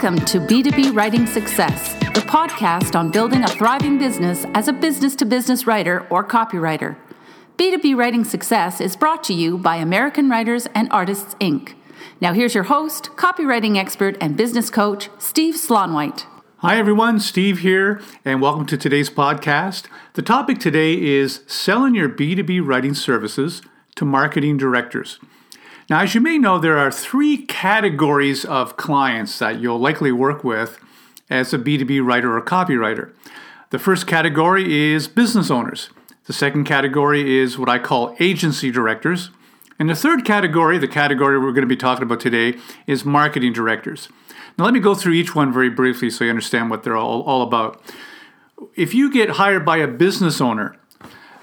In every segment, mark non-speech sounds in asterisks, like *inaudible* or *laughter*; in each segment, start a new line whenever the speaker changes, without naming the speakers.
Welcome to B2B Writing Success, the podcast on building a thriving business as a business to business writer or copywriter. B2B Writing Success is brought to you by American Writers and Artists, Inc. Now, here's your host, copywriting expert, and business coach, Steve Slaunwhite.
Hi, everyone. Steve here, and welcome to today's podcast. The topic today is selling your B2B writing services to marketing directors. Now, as you may know, there are three categories of clients that you'll likely work with as a B2B writer or copywriter. The first category is business owners. The second category is what I call agency directors. And the third category, the category we're going to be talking about today, is marketing directors. Now, let me go through each one very briefly so you understand what they're all, all about. If you get hired by a business owner,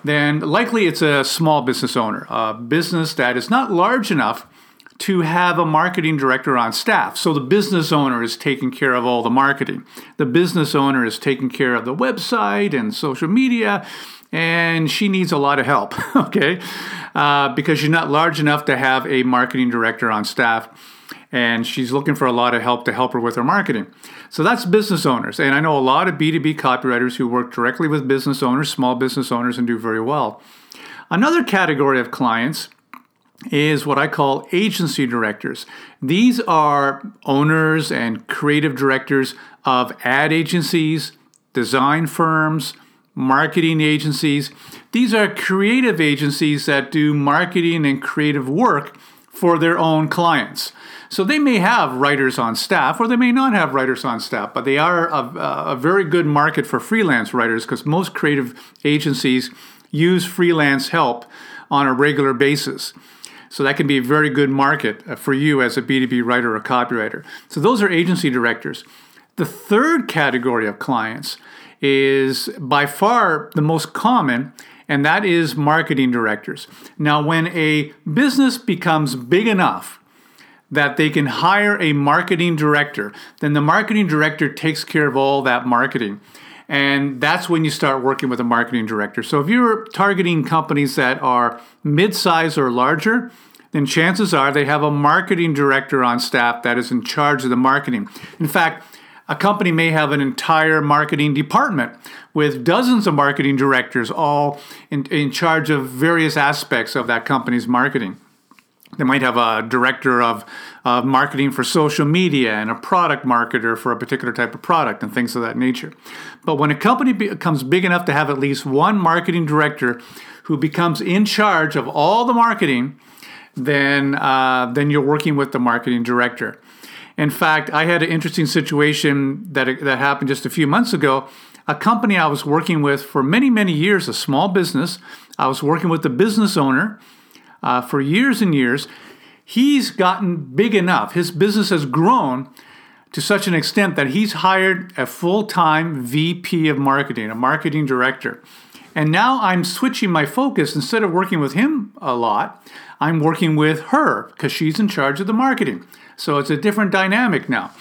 then likely it's a small business owner, a business that is not large enough to have a marketing director on staff. So the business owner is taking care of all the marketing. The business owner is taking care of the website and social media, and she needs a lot of help, *laughs* okay? Uh, because she's not large enough to have a marketing director on staff and she's looking for a lot of help to help her with her marketing. So that's business owners. And I know a lot of B2B copywriters who work directly with business owners, small business owners, and do very well. Another category of clients is what I call agency directors. These are owners and creative directors of ad agencies, design firms, marketing agencies. These are creative agencies that do marketing and creative work for their own clients. So they may have writers on staff or they may not have writers on staff, but they are a, a very good market for freelance writers because most creative agencies use freelance help on a regular basis. So that can be a very good market uh, for you as a B2B writer or copywriter. So those are agency directors. The third category of clients is by far the most common, and that is marketing directors. Now, when a business becomes big enough that they can hire a marketing director. Then the marketing director takes care of all that marketing. And that's when you start working with a marketing director. So if you're targeting companies that are mid-size or larger, then chances are they have a marketing director on staff that is in charge of the marketing. In fact, a company may have an entire marketing department with dozens of marketing directors all in, in charge of various aspects of that company's marketing. They might have a director of, of marketing for social media and a product marketer for a particular type of product and things of that nature. But when a company becomes big enough to have at least one marketing director who becomes in charge of all the marketing, then uh, then you're working with the marketing director. In fact, I had an interesting situation that that happened just a few months ago. A company I was working with for many many years, a small business. I was working with the business owner uh, for years and years. He's gotten big enough. His business has grown to such an extent that he's hired a full time VP of marketing, a marketing director. And now I'm switching my focus. Instead of working with him a lot, I'm working with her because she's in charge of the marketing. So it's a different dynamic now.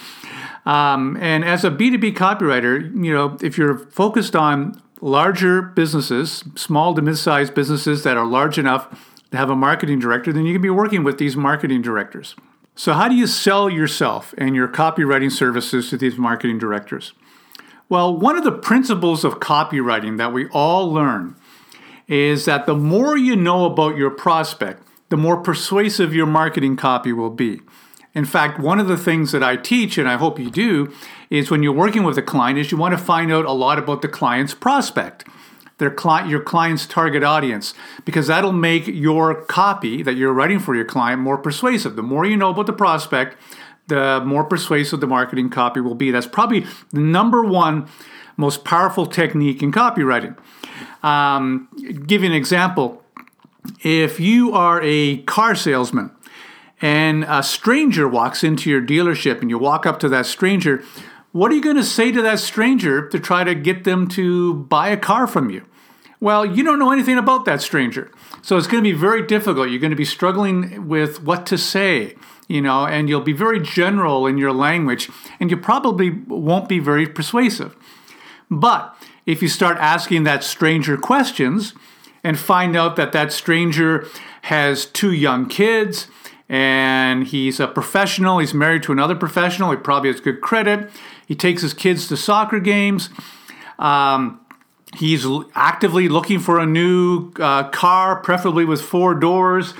Um, and as a B2B copywriter, you know, if you're focused on larger businesses, small to mid-sized businesses that are large enough to have a marketing director, then you can be working with these marketing directors. So, how do you sell yourself and your copywriting services to these marketing directors? Well, one of the principles of copywriting that we all learn is that the more you know about your prospect, the more persuasive your marketing copy will be. In fact, one of the things that I teach, and I hope you do, is when you're working with a client, is you want to find out a lot about the client's prospect their client, your client's target audience, because that'll make your copy that you're writing for your client more persuasive. The more you know about the prospect, the more persuasive the marketing copy will be. That's probably the number one most powerful technique in copywriting. Um, give you an example. If you are a car salesman and a stranger walks into your dealership and you walk up to that stranger, what are you going to say to that stranger to try to get them to buy a car from you? Well, you don't know anything about that stranger. So it's going to be very difficult. You're going to be struggling with what to say, you know, and you'll be very general in your language, and you probably won't be very persuasive. But if you start asking that stranger questions and find out that that stranger has two young kids, and he's a professional. He's married to another professional. He probably has good credit. He takes his kids to soccer games. Um, he's actively looking for a new uh, car, preferably with four doors.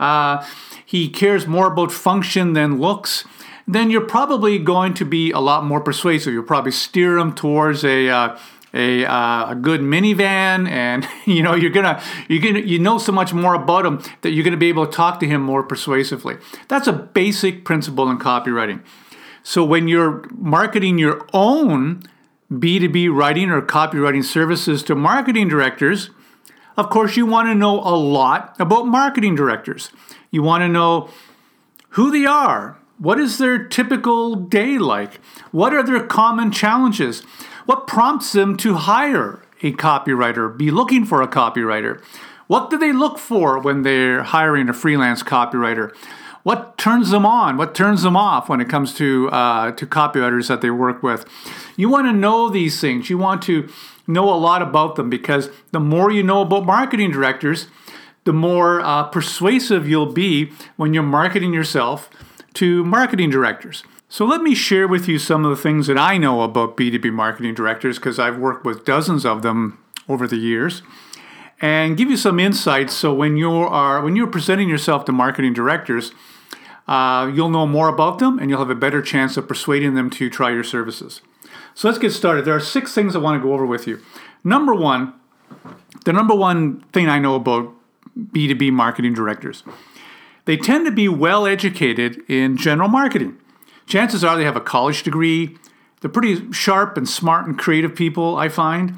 Uh, he cares more about function than looks. Then you're probably going to be a lot more persuasive. You'll probably steer him towards a uh, a, uh, a good minivan and *laughs* you know you're gonna you're gonna you know so much more about him that you're gonna be able to talk to him more persuasively. That's a basic principle in copywriting. So when you're marketing your own b2b writing or copywriting services to marketing directors of course you want to know a lot about marketing directors. You want to know who they are what is their typical day like what are their common challenges what prompts them to hire a copywriter, be looking for a copywriter? What do they look for when they're hiring a freelance copywriter? What turns them on? What turns them off when it comes to uh, to copywriters that they work with? You want to know these things. You want to know a lot about them because the more you know about marketing directors, the more uh, persuasive you'll be when you're marketing yourself to marketing directors. So, let me share with you some of the things that I know about B2B marketing directors because I've worked with dozens of them over the years and give you some insights. So when you are when you're presenting yourself to marketing directors uh, you'll know more about them and you'll have a better chance of persuading them to try your services. So let's get started. There are six things i want to go over with you. Number one the number one thing i know about b2b marketing directors they tend to be well educated in general marketing chances are they have a college degree. They're pretty sharp and smart and creative people, I find.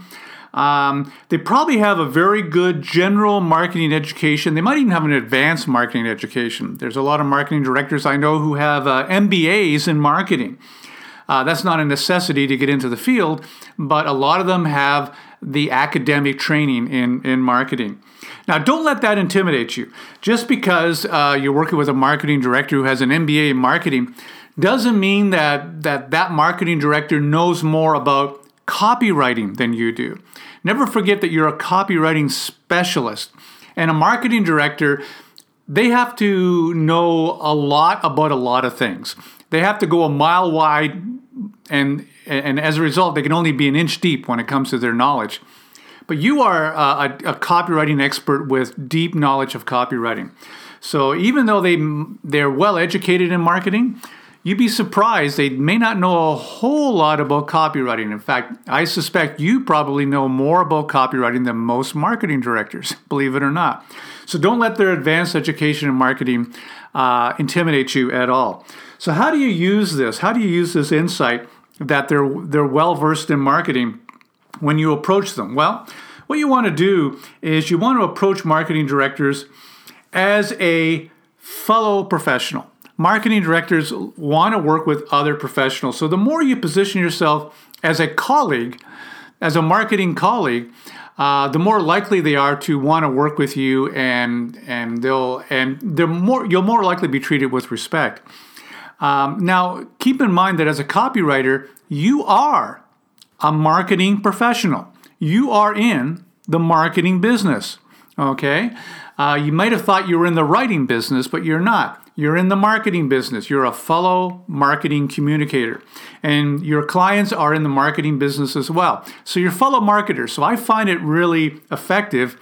Um, they probably have a very good general marketing education. They might even have an advanced marketing education. There's a lot of marketing directors I know who have uh, MBAs in marketing. Uh, that's not a necessity to get into the field, but a lot of them have the academic training in, in marketing. Now, don't let that intimidate you. Just because uh, you're working with a marketing director who has an MBA in marketing doesn't mean that that, that marketing director knows more about copywriting than you do. Never forget that you're a copywriting specialist. And a marketing director, they have to know a lot about a lot of things. They have to go a mile wide and and as a result they can only be an inch deep when it comes to their knowledge. But you are a, a copywriting expert with deep knowledge of copywriting. So even though they they're well educated in marketing, you'd be surprised they may not know a whole lot about copywriting. In fact, I suspect you probably know more about copywriting than most marketing directors, *laughs* believe it or not. So don't let their advanced education in marketing uh, intimidate you at all. So how do you use this? How do you use this insight that they're they're well versed in marketing when you approach them? Well, what you want to do is you want to approach marketing directors as a fellow professional marketing directors want to work with other professionals. So the more you position yourself as a colleague, as a marketing colleague, uh, the more likely they are to want to work with you, and and they'll and they're more you'll more likely be treated with respect. Um, now, keep in mind that as a copywriter, you are a marketing professional. You are in the marketing business. Okay, uh, you might have thought you were in the writing business, but you're not. You're in the marketing business. You're a fellow marketing communicator. And your clients are in the marketing business as well. So you're fellow marketers. So I find it really effective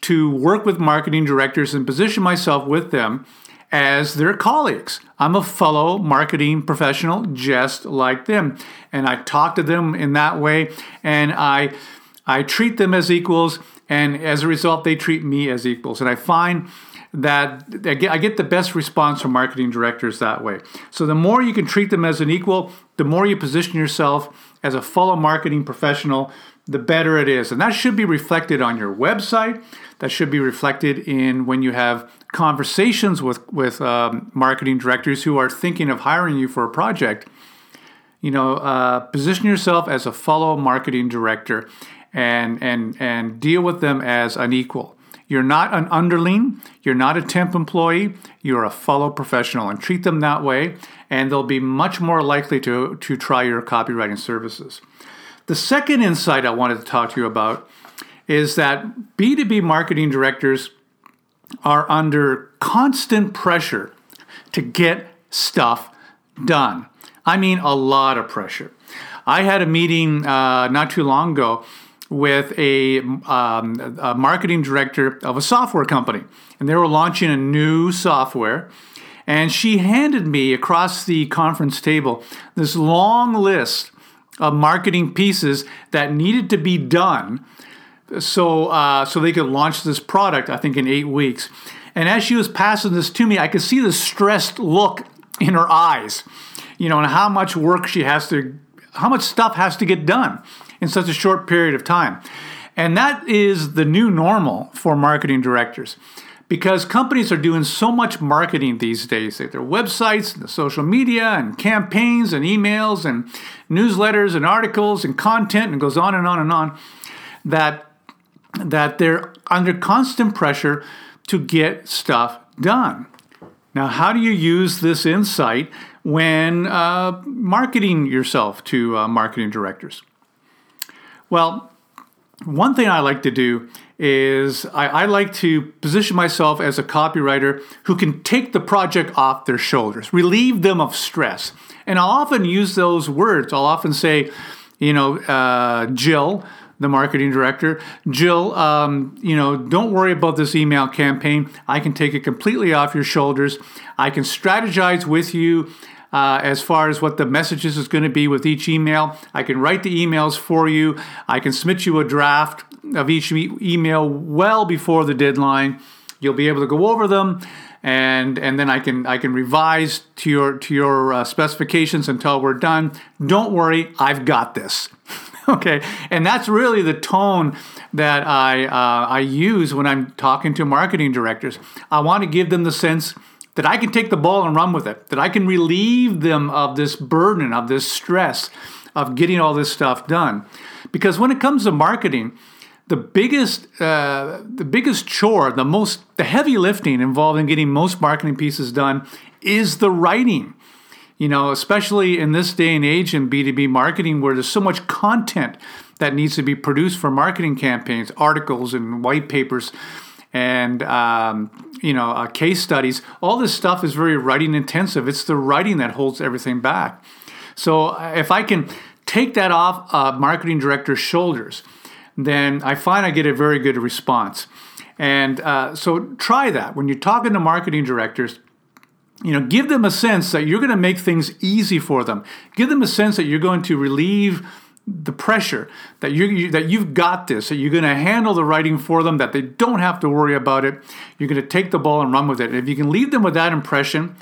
to work with marketing directors and position myself with them as their colleagues. I'm a fellow marketing professional just like them. And I talk to them in that way and I I treat them as equals and as a result they treat me as equals. And I find that I get the best response from marketing directors that way. So the more you can treat them as an equal, the more you position yourself as a fellow marketing professional, the better it is. And that should be reflected on your website. That should be reflected in when you have conversations with with um, marketing directors who are thinking of hiring you for a project. You know, uh, position yourself as a fellow marketing director, and and and deal with them as an equal. You're not an underling, you're not a temp employee, you're a fellow professional and treat them that way, and they'll be much more likely to, to try your copywriting services. The second insight I wanted to talk to you about is that B2B marketing directors are under constant pressure to get stuff done. I mean, a lot of pressure. I had a meeting uh, not too long ago with a, um, a marketing director of a software company, and they were launching a new software. And she handed me across the conference table this long list of marketing pieces that needed to be done so uh, so they could launch this product. I think in eight weeks. And as she was passing this to me, I could see the stressed look in her eyes, you know, and how much work she has to, how much stuff has to get done in such a short period of time. And that is the new normal for marketing directors because companies are doing so much marketing these days. Their websites and the social media and campaigns and emails and newsletters and articles and content and goes on and on and on that that they're under constant pressure to get stuff done. Now how do you use this insight when uh, marketing yourself to uh, marketing directors? Well one thing i like to do is I, I, like to position myself as a copywriter who can take the project off their shoulders, relieve them of stress. And I'll often use those words. I'll often say, you know, uh, Jill, the marketing director, Jill, um, you know, don't worry about this email campaign. I can take it completely off your shoulders. I can strategize with you. Uh, as far as what the messages is going to be with each email. I can write the emails for you. I can submit you a draft of each email well before the deadline. You'll be able to go over them, and and then I can I can revise to your to your uh, specifications until we're done. Don't worry, I've got this. *laughs* okay, and that's really the tone that I uh, I use when I'm talking to marketing directors. I want to give them the sense that I can take the ball and run with it, that I can relieve them of this burden, of this stress, of getting all this stuff done. Because when it comes to marketing, the biggest uh, the biggest chore, the most the heavy lifting involved in getting most marketing pieces done is the writing. You know, especially in this day and age in B2B marketing where there's so much content that needs to be produced for marketing campaigns, articles and white papers and um, you know uh, case studies all this stuff is very writing intensive it's the writing that holds everything back so uh, if i can take that off a marketing director's shoulders then I find I get a very good response. And uh, so try that when you're talking to marketing directors. You know, give them a sense that you're going to make things easy for them. Give them a sense that you're going to relieve the pressure that you, you, that you've got this that you're going to handle the writing for them that they don't have to worry about it. You're going to take the ball and run with it. And if you can leave them with that impression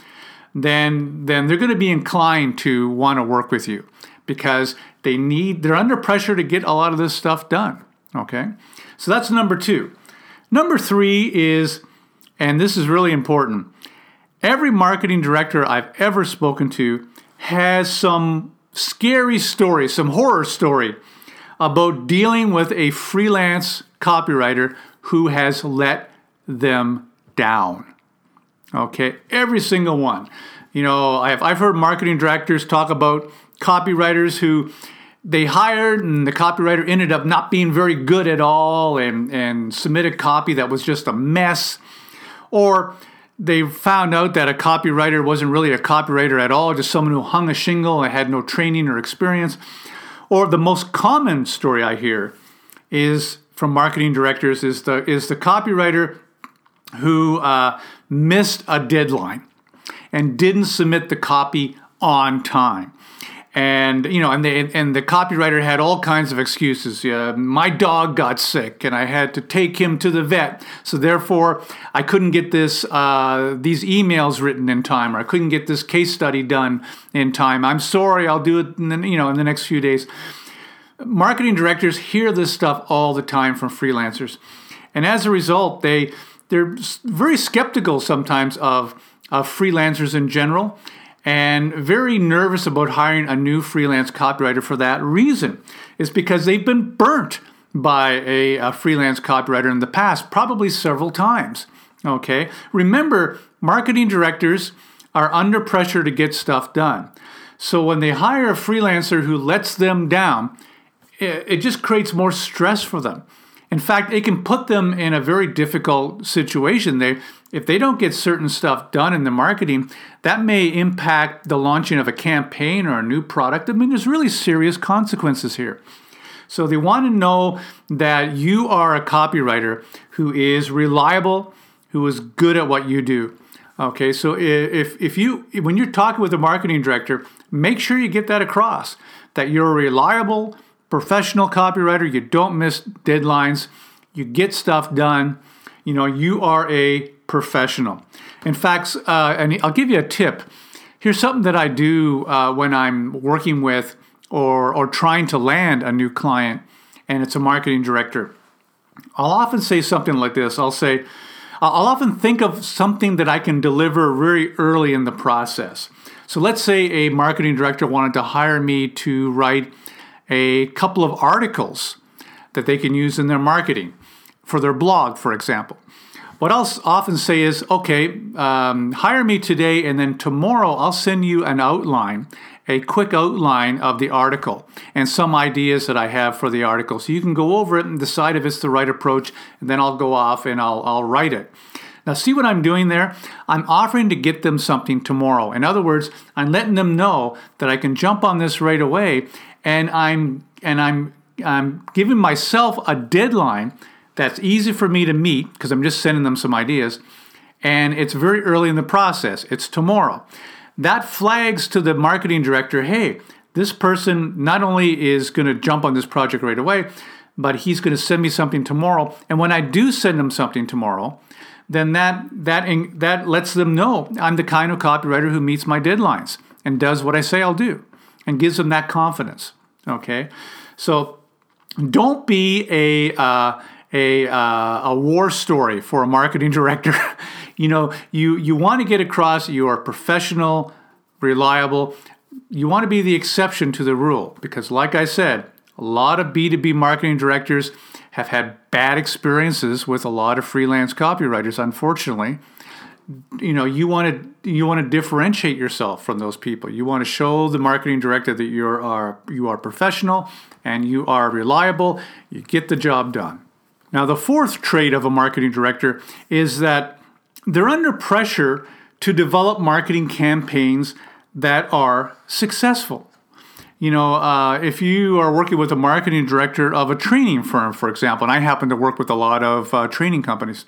then then they're going to be inclined to want to work with you because they need they're under pressure to get a lot of this stuff done Okay, so that's number two. Number three is, and this is really important, every marketing director I've ever spoken to has some scary story, some horror story about dealing with a freelance copywriter who has let them down. Okay, every single one. You know, I've, I've heard marketing directors talk about copywriters who they hired and the copywriter ended up not being very good at all and, and submitted copy that was just a mess. Or they found out that a copywriter wasn't really a copywriter at all, just someone who hung a shingle and had no training or experience. Or the most common story I hear is from marketing directors is the is the copywriter who uh, missed a deadline and didn't submit the copy on time and you know, and the and the copywriter had all kinds of excuses. Yeah, my dog got sick, and I had to take him to the vet, so therefore I couldn't get this uh, these emails written in time, or I couldn't get this case study done in time. I'm sorry, I'll do it. In the, you know, in the next few days. Marketing directors hear this stuff all the time from freelancers, and as a result, they they're very skeptical sometimes of of freelancers in general and very nervous about hiring a new freelance copywriter for that reason. Is because they've been burnt by a, a, freelance copywriter in the past, probably several times. Okay, remember, marketing directors are under pressure to get stuff done. So when they hire a freelancer who lets them down, it, it just creates more stress for them. In fact, it can put them in a very difficult situation. They if they don't get certain stuff done in the marketing, that may impact the launching of a campaign or a new product. I mean, there's really serious consequences here. So they want to know that you are a copywriter who is reliable, who is good at what you do. Okay, so if if you when you're talking with a marketing director, make sure you get that across that you're reliable, professional copywriter. You don't miss deadlines. You get stuff done. You know you are a professional. In fact, uh, and I'll give you a tip. Here's something that I do uh, when I'm working with or or trying to land a new client, and it's a marketing director. I'll often say something like this. I'll say I'll often think of something that I can deliver very early in the process. So let's say a marketing director wanted to hire me to write a couple of articles that they can use in their marketing for their blog, for example. What I'll often say is, okay, um, hire me today, and then tomorrow I'll send you an outline, a quick outline of the article, and some ideas that I have for the article. So you can go over it and decide if it's the right approach, and then I'll go off and I'll, I'll write it. Now, see what I'm doing there? I'm offering to get them something tomorrow. In other words, I'm letting them know that I can jump on this right away, and I'm and I'm I'm giving myself a deadline that's easy for me to meet because I'm just sending them some ideas. And it's very early in the process. It's tomorrow. That flags to the marketing director hey, this person not only is going to jump on this project right away, but he's going to send me something tomorrow. And when I do send him something tomorrow, then that that that lets them know I'm the kind of copywriter who meets my deadlines and does what I say I'll do, and gives them that confidence. Okay, so don't be a uh, a, uh, a war story for a marketing *laughs* director. you know, you, you want to get across you are professional, reliable. You want to be the exception to the rule because, like I said, a lot of B2B marketing directors have had bad experiences with a lot of freelance copywriters, unfortunately. You know, you want to you want to differentiate yourself from those people. You want to show the marketing director that you are you are professional and you are reliable. You get the job done. Now, the fourth trait of a marketing director is that they're under pressure to develop marketing campaigns that are successful. You know, uh, if you are working with a marketing director of a training firm, for example, and I happen to work with a lot of uh, training companies,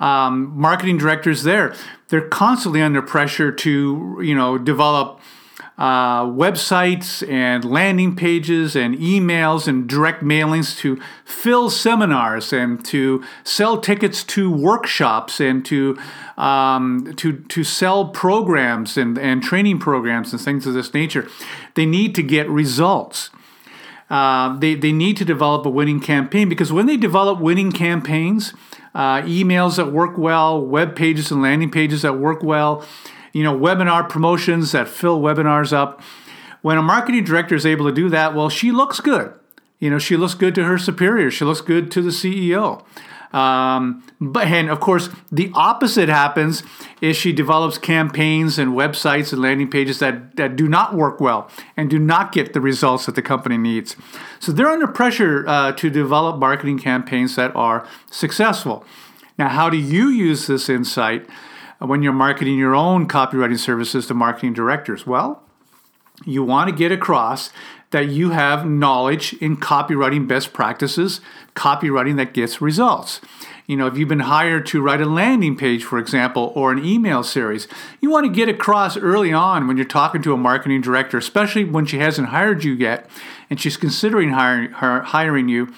um, marketing directors there, they're constantly under pressure to, you know, develop uh, websites and landing pages and emails and direct mailings to fill seminars and to sell tickets to workshops and to um, to to sell programs and, and training programs and things of this nature. They need to get results. Uh, they, they need to develop a winning campaign because when they develop winning campaigns, uh, emails that work well, web pages and landing pages that work well, you know, webinar promotions that fill webinars up. When a marketing director is able to do that, well, she looks good. You know, she looks good to her superior. She looks good to the CEO. Um, but and of course, the opposite happens is she develops campaigns and websites and landing pages that, that do not work well and do not get the results that the company needs. So they're under pressure uh, to develop marketing campaigns that are successful. Now, how do you use this insight when you're marketing your own copywriting services to marketing directors? Well, you want to get across that you have knowledge in copywriting best practices, copywriting that gets results. You know, if you've been hired to write a landing page, for example, or an email series, you want to get across early on when you're talking to a marketing director, especially when she hasn't hired you yet and she's considering hiring, hiring you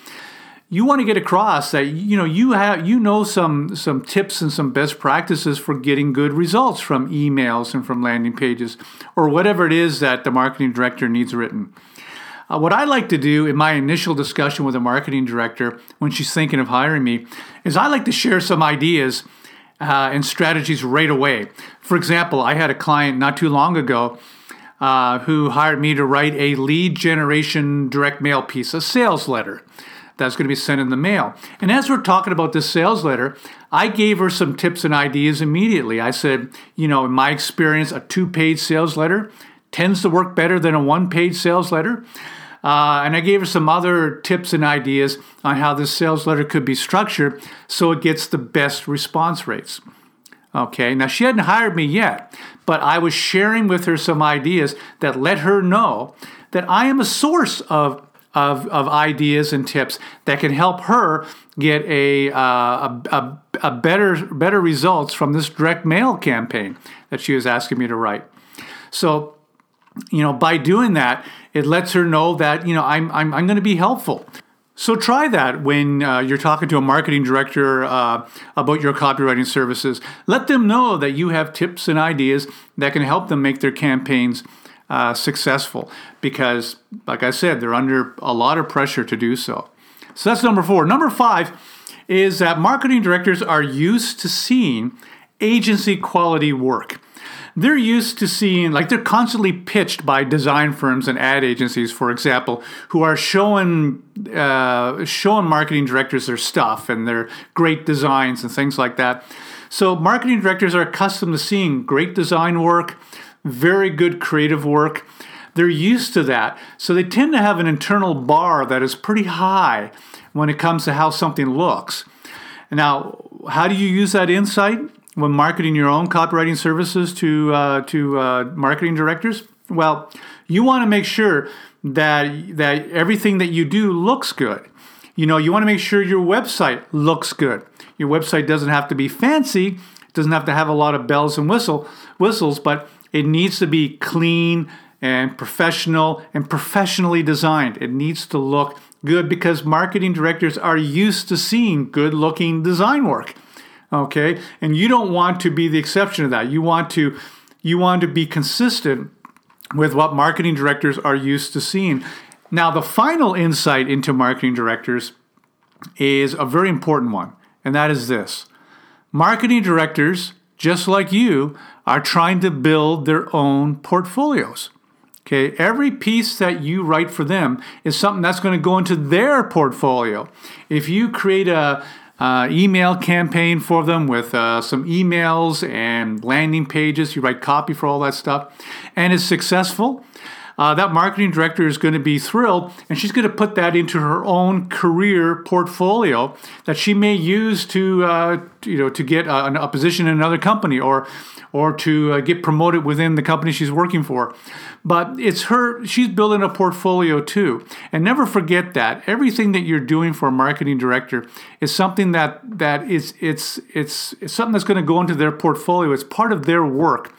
you want to get across that you know you have you know some some tips and some best practices for getting good results from emails and from landing pages or whatever it is that the marketing director needs written. Uh, what I like to do in my initial discussion with a marketing director when she's thinking of hiring me is I like to share some ideas uh, and strategies right away. For example, I had a client not too long ago uh, who hired me to write a lead generation direct mail piece, a sales letter that's going to be sent in the mail. And as we're talking about this sales letter, I gave her some tips and ideas immediately. I said, you know, in my experience, a two page sales letter tends to work better than a one page sales letter. Uh, and I gave her some other tips and ideas on how this sales letter could be structured so it gets the best response rates. Okay, now she hadn't hired me yet, but I was sharing with her some ideas that let her know that I am a source of of, of ideas and tips that can help her get a, uh, a, a, a, better better results from this direct mail campaign that she was asking me to write. So, you know, by doing that, it lets her know that you know I'm I'm, I'm going to be helpful. So try that when uh, you're talking to a marketing director uh, about your copywriting services. Let them know that you have tips and ideas that can help them make their campaigns uh, successful because, like I said, they're under a lot of pressure to do so. So that's number four. Number five is that marketing directors are used to seeing agency quality work they're used to seeing like they're constantly pitched by design firms and ad agencies for example who are showing uh, showing marketing directors their stuff and their great designs and things like that. So marketing directors are accustomed to seeing great design work very good creative work. They're used to that. So they tend to have an internal bar that is pretty high when it comes to how something looks. Now how do you use that insight when marketing your own copywriting services to uh, to uh, marketing directors? Well, you want to make sure that that everything that you do looks good. You know, you want to make sure your website looks good. Your website doesn't have to be fancy, doesn't have to have a lot of bells and whistle whistles, but it needs to be clean and professional and professionally designed. It needs to look good because marketing directors are used to seeing good looking design work okay? And you don't want to be the exception to that. You want to you want to be consistent with what marketing directors are used to seeing. Now the final insight into marketing directors is a very important one and that is this. Marketing directors just like you are trying to build their own portfolios Okay, every piece that you write for them is something that's going to go into their portfolio. If you create a, uh, email campaign for them with uh, some emails and landing pages. You write copy for all that stuff, and it's successful. Uh, that marketing director is going to be thrilled, and she's going to put that into her own career portfolio that she may use to, uh, you know, to get a, a position in another company or or to uh, get promoted within the company she's working for. But it's her, she's building a portfolio too. And never forget that everything that you're doing for a marketing director is something that, that is, it's, it's, it's something that's going to go into their portfolio. It's part of their work.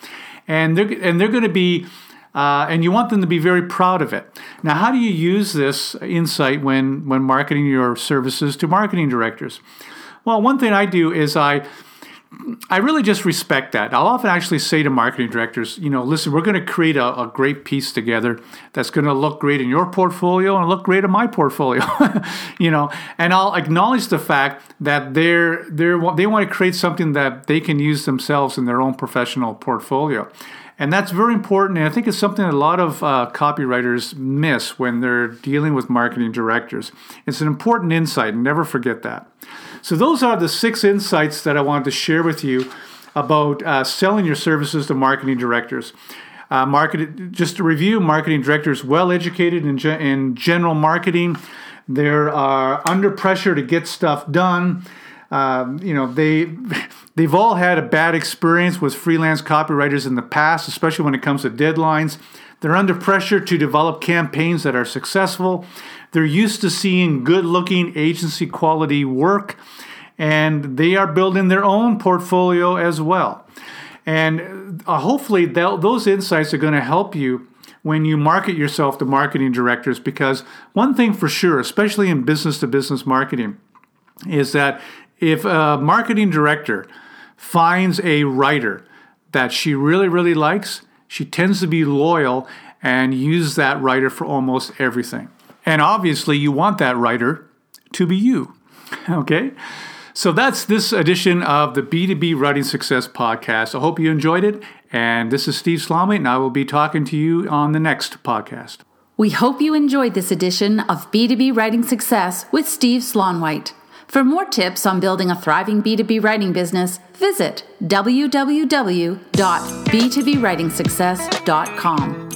And they're, and they're going to be, uh, and you want them to be very proud of it. Now, how do you use this insight when, when marketing your services to marketing directors? Well, one thing I do is I, I really just respect that. I'll often actually say to marketing directors, you know, listen, we're going to create a, a great piece together that's going to look great in your portfolio and look great in my portfolio, *laughs* you know, and I'll acknowledge the fact that they're, they're, they want to create something that they can use themselves in their own professional portfolio. And that's very important. And I think it's something a lot of uh, copywriters miss when they're dealing with marketing directors. It's an important insight, and never forget that. So, those are the six insights that I wanted to share with you about uh, selling your services to marketing directors. Uh, market, just to review, marketing directors well educated in, ge- in general marketing. They are under pressure to get stuff done. Um, you know, they *laughs* they've all had a bad experience with freelance copywriters in the past, especially when it comes to deadlines. They're under pressure to develop campaigns that are successful. They're used to seeing good-looking agency quality work, and they are building their own portfolio as well. And uh, hopefully, those insights are going to help you when you market yourself to marketing directors because one thing for sure, especially in business to business marketing, is that if a marketing director finds a writer that she really, really likes, she tends to be loyal and use that writer for almost everything. And obviously, you want that writer to be you. *laughs* Okay? So that's this edition of the B2B Writing Success Podcast. I hope you enjoyed it. And this is Steve Slaunwhite, and I will be talking to you on the next podcast.
We hope you enjoyed this edition of B2B Writing Success with Steve Slaunwhite. For more tips on building a thriving B2B writing business, visit www.b2bwritingsuccess.com.